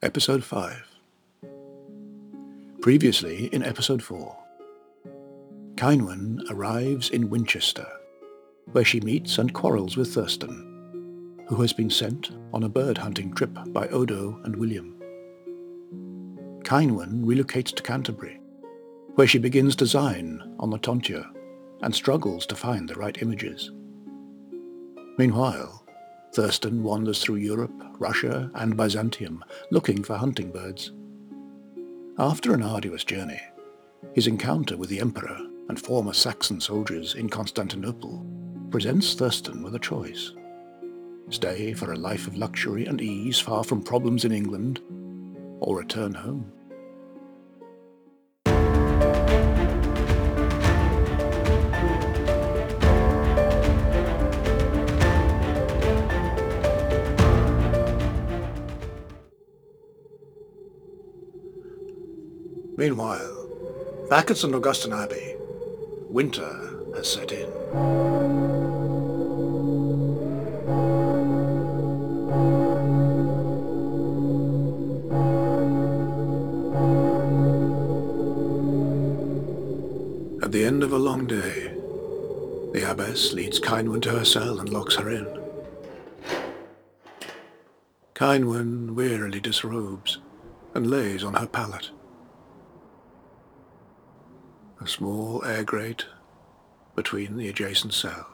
Episode 5 Previously in Episode 4 Cynewyn arrives in Winchester, where she meets and quarrels with Thurston, who has been sent on a bird hunting trip by Odo and William. Cynewyn relocates to Canterbury, where she begins design on the tonture and struggles to find the right images. Meanwhile, Thurston wanders through Europe, Russia, and Byzantium looking for hunting birds. After an arduous journey, his encounter with the Emperor and former Saxon soldiers in Constantinople presents Thurston with a choice. Stay for a life of luxury and ease far from problems in England, or return home. Meanwhile, back at St. Augustine Abbey, winter has set in. At the end of a long day, the abbess leads Cynewyn to her cell and locks her in. Cynewyn wearily disrobes and lays on her pallet. A small air grate between the adjacent cell.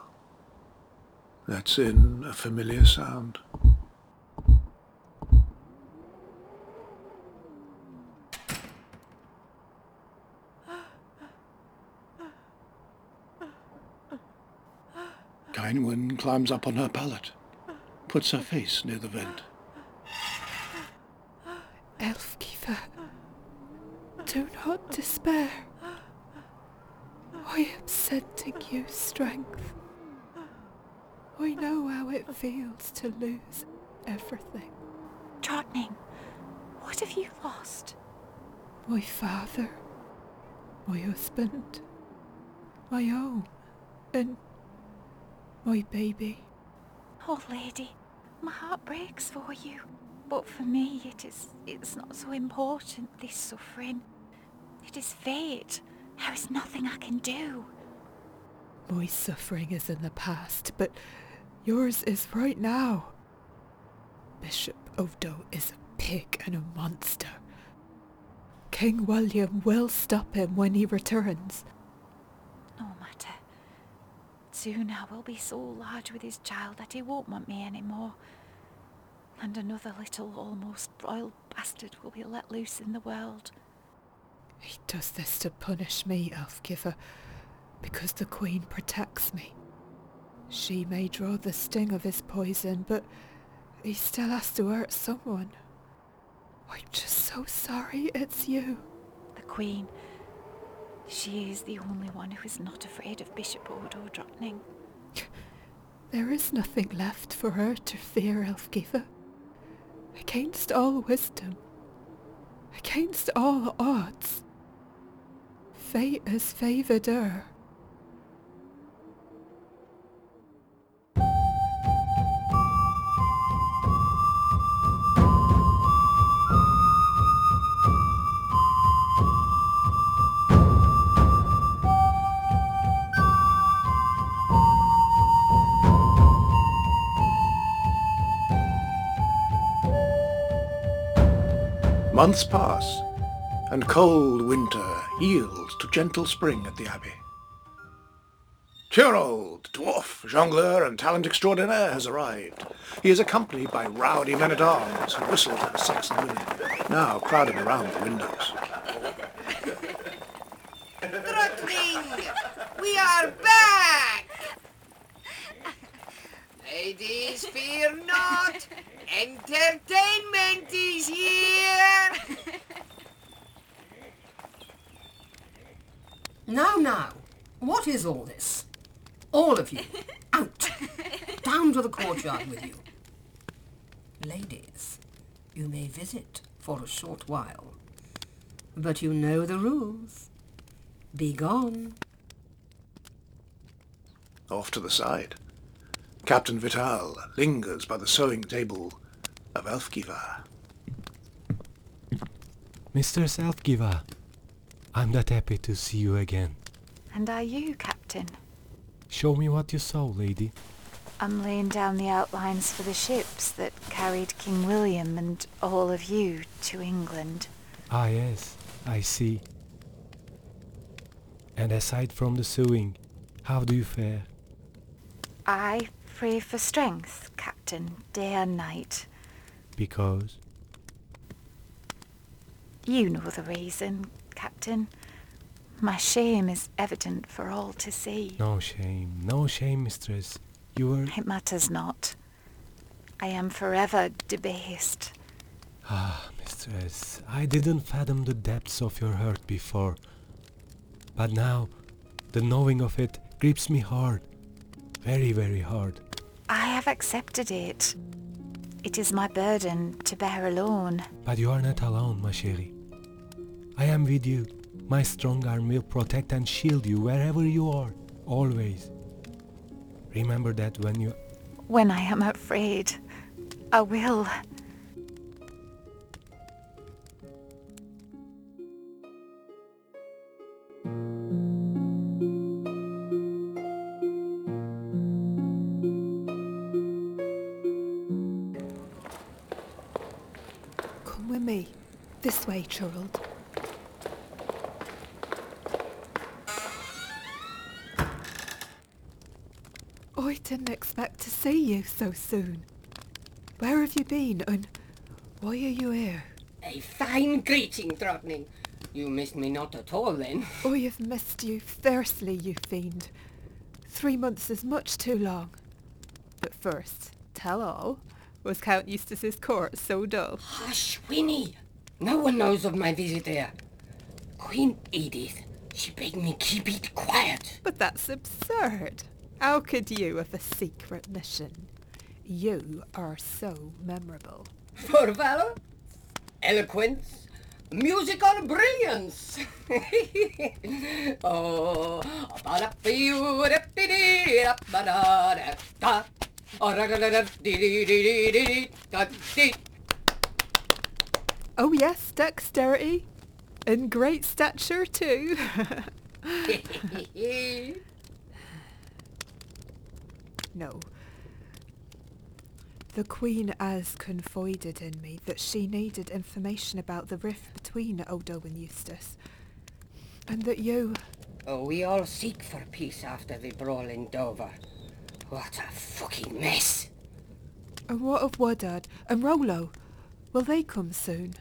That's in a familiar sound. Cynewyn climbs up on her pallet, puts her face near the vent. Aelfgyva, do not despair. I am sending you strength. I know how it feels to lose everything. Drottning, what have you lost? My father, my husband, my home, and my baby. Oh, lady, my heart breaks for you. But for me, it is, it's not so important, this suffering. It is fate. There is nothing I can do. My suffering is in the past, but yours is right now. Bishop Odo is a pig and a monster. King William will stop him when he returns. No matter. Soon I will be so large with his child that he won't want me anymore. And another little almost royal bastard will be let loose in the world. He does this to punish me, Aelfgyva, because the Queen protects me. She may draw the sting of his poison, but he still has to hurt someone. I'm just so sorry it's you. The Queen. She is the only one who is not afraid of Bishop Odo Drottning. There is nothing left for her to fear, Aelfgyva. Against all wisdom. Against all odds. Fate has favoured her. Months pass, and cold winter yields to gentle spring at the Abbey. Turold, dwarf, jongleur, and talent extraordinaire has arrived. He is accompanied by rowdy men-at-arms who whistle to the Saxon women, now crowded around the windows. Drottning, we are back! Ladies, fear not. Entertainment is here. Now, now, what is all this? All of you, out! Down to the courtyard with you. Ladies, you may visit for a short while, but you know the rules. Be gone. Off to the side, Captain Vital lingers by the sewing table of Aelfgyva. Mistress Aelfgyva, I'm that happy to see you again. And are you, Captain? Show me what you saw, lady. I'm laying down the outlines for the ships that carried King William and all of you to England. Ah, yes, I see. And aside from the sewing, how do you fare? I pray for strength, Captain, day and night. Because You know the reason, Captain. My shame is evident for all to see. no shame, no shame, mistress. You were It matters not. I am forever debased. ah, mistress. I didn't fathom the depths of your hurt before, but now the knowing of it grips me hard, very, very hard. I have accepted it. It is my burden to bear alone. But you are not alone, ma chérie. I am with you. My strong arm will protect and shield you wherever you are, always. Remember that when you... When I am afraid, I will. Come with me. This way, Turold. Didn't expect to see you so soon. Where have you been and why are you here? A fine greeting, Drottning. You missed me not at all then. Oh, I have missed you fiercely, you fiend. Three months is much too long. But first, tell all. Was Count Eustace's court so dull? Hush, Winnie. No one knows of my visit here. Queen Edith, she begged me keep it quiet. But that's absurd. How could you have a secret mission? You are so memorable. For valor, eloquence, musical brilliance. oh, Oh yes, dexterity. And great stature too. no. The Queen has confided in me that she needed information about the rift between Odo and Eustace. And that you... oh, we all seek for peace after the brawl in Dover. What a fucking mess. And what of Wadard and Rollo? Will they come soon?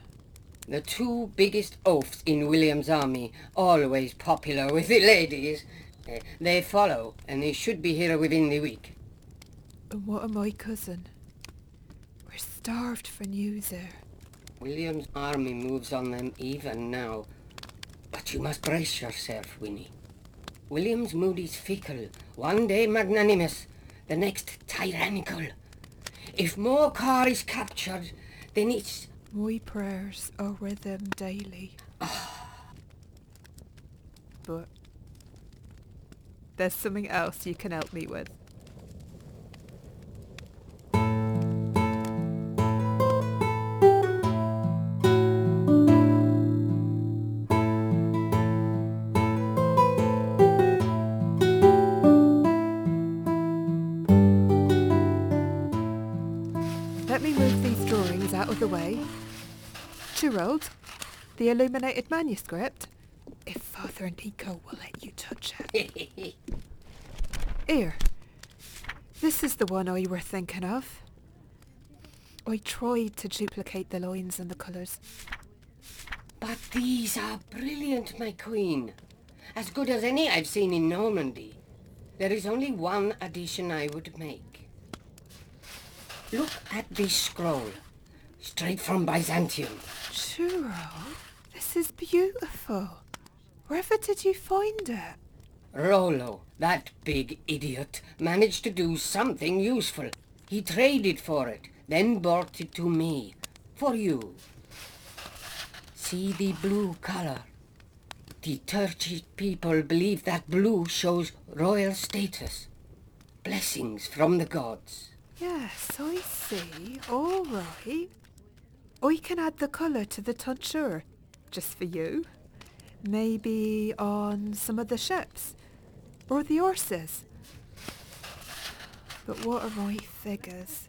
The two biggest oafs in William's army, always popular with the ladies. Eh, they follow, and they should be here within the week. And what of my cousin? We're starved for news there. William's army moves on them even now. But you must brace yourself, Winnie. William's mood is fickle, one day magnanimous, the next tyrannical. If Morcar is captured, then it's... My prayers are with them daily. but there's something else you can help me with. The way. Turold, the illuminated manuscript. If Father and Nico will let you touch it. Here. This is the one I were thinking of. I tried to duplicate the lines and the colours. But these are brilliant, my queen. As good as any I've seen in Normandy. There is only one addition I would make. Look at this scroll. Straight from Byzantium. Turold, this is beautiful. Wherever did you find it? Rollo, that big idiot, managed to do something useful. He traded for it, then brought it to me. For you. See the blue color. The Turkish people believe that blue shows royal status. Blessings from the gods. Yes, I see. All right. Oh, I can add the colour to the tonsure. just for you. Maybe on some of the ships. Or the horses. But what are my figures?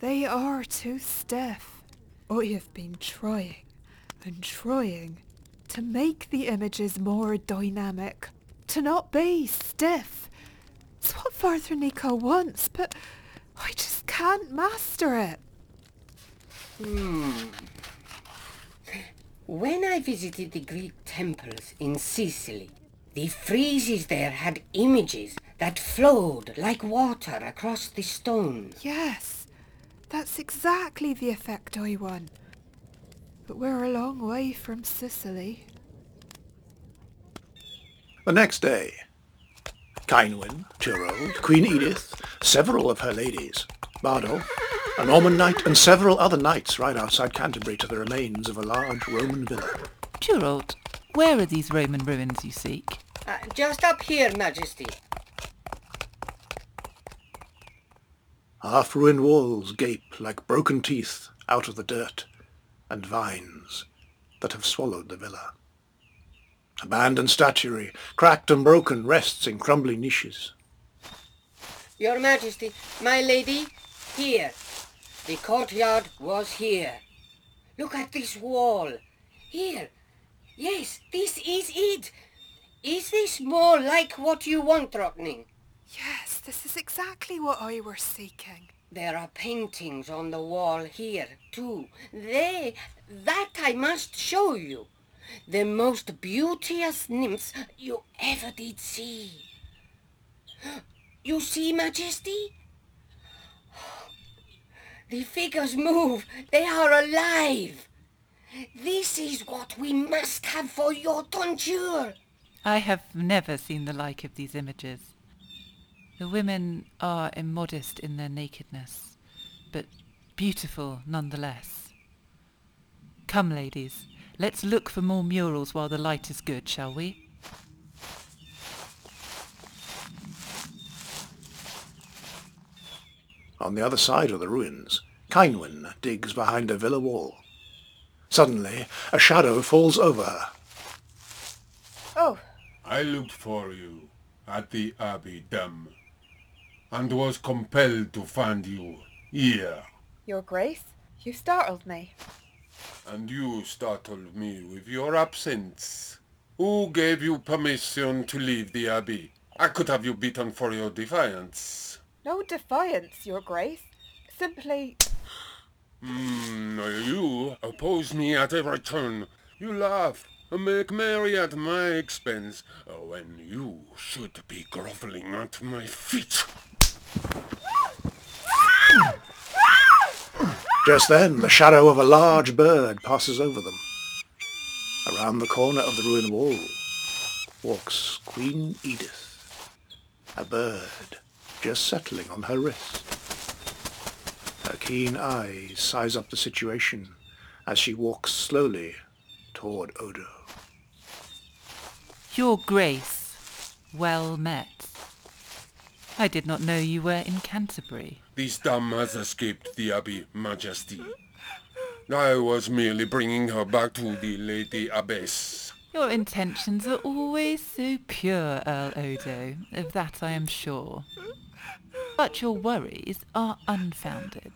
They are too stiff. Oh, I have been trying and trying to make the images more dynamic. To not be stiff. It's what Father Nico wants, but I just can't master it. Hmm. When I visited the Greek temples in Sicily, the friezes there had images that flowed like water across the stone. Yes, that's exactly the effect I want. But we're a long way from Sicily. The next day, Cynewyn, Turold, Queen Edith, several of her ladies, Bardo, a Norman knight, and several other knights ride outside Canterbury to the remains of a large Roman villa. Turold, where are these Roman ruins you seek? Uh, just up here, Majesty. Half-ruined walls gape like broken teeth out of the dirt, and vines that have swallowed the villa. Abandoned statuary, cracked and broken, rests in crumbling niches. Your Majesty, my lady, here. The courtyard was here. Look at this wall. Here. Yes, this is it. Is this more like what you want, Drottning? Yes, this is exactly what I were seeking. There are paintings on the wall here, too. They, that I must show you. The most beauteous nymphs you ever did see. You see, Majesty? The figures move. They are alive. This is what we must have for your tonsure. I have never seen the like of these images. The women are immodest in their nakedness, but beautiful nonetheless. Come, ladies, let's look for more murals while the light is good, shall we? On the other side of the ruins, Cynewyn digs behind a villa wall. Suddenly, a shadow falls over her. Oh, I looked for you at the Abbey Dam, and was compelled to find you here. Your Grace, you startled me. And you startled me with your absence. Who gave you permission to leave the Abbey? I could have you beaten for your defiance. No defiance, Your Grace. Simply... Hmm, you oppose me at every turn. You laugh and make merry at my expense, when you should be groveling at my feet. Just then, the shadow of a large bird passes over them. Around the corner of the ruined wall walks Queen Edith, a bird just settling on her wrist. Her keen eyes size up the situation as she walks slowly toward Odo. Your Grace, well met. I did not know you were in Canterbury. This dame has escaped the Abbey, Majesty. I was merely bringing her back to the Lady Abbess. Your intentions are always so pure, Earl Odo, of that I am sure. But your worries are unfounded.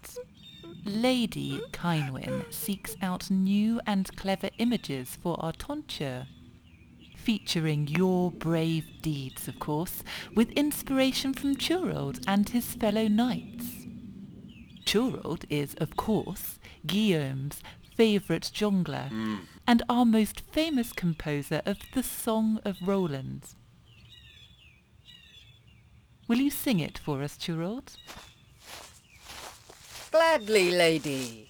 Lady Cynewyn seeks out new and clever images for our tonsure, featuring your brave deeds, of course, with inspiration from Turold and his fellow knights. Turold is, of course, Guillaume's favourite jongleur mm. and our most famous composer of the Song of Roland. Will you sing it for us, Turold? Gladly, lady.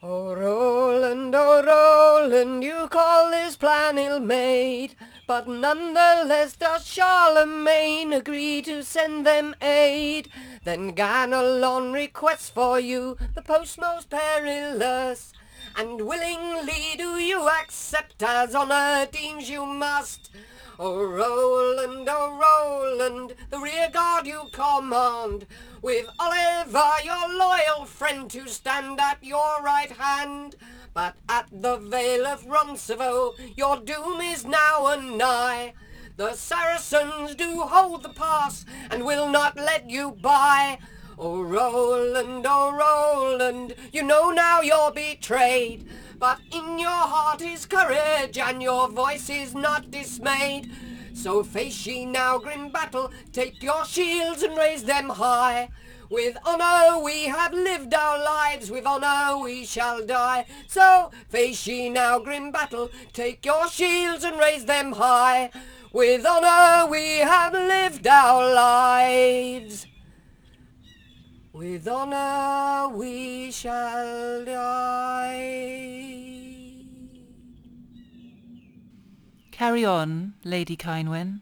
Oh, Roland, oh, Roland, you call this plan ill-made, but nonetheless does Charlemagne agree to send them aid. Then Ganelon requests for you the post most perilous, and willingly do you accept as honour deems you must. Oh, Roland, oh, Roland, the rear guard you command with Oliver, your loyal friend, to stand at your right hand. But at the Vale of Roncevaux, your doom is now and nigh. The Saracens do hold the pass and will not let you by. Oh Roland, oh Roland, you know now you're betrayed. But in your heart is courage and your voice is not dismayed. So face ye now grim battle, take your shields and raise them high. With honour we have lived our lives, with honour we shall die. So face ye now grim battle, take your shields and raise them high. With honour we have lived our lives. With honour we shall die. Carry on, Lady Cynewyn.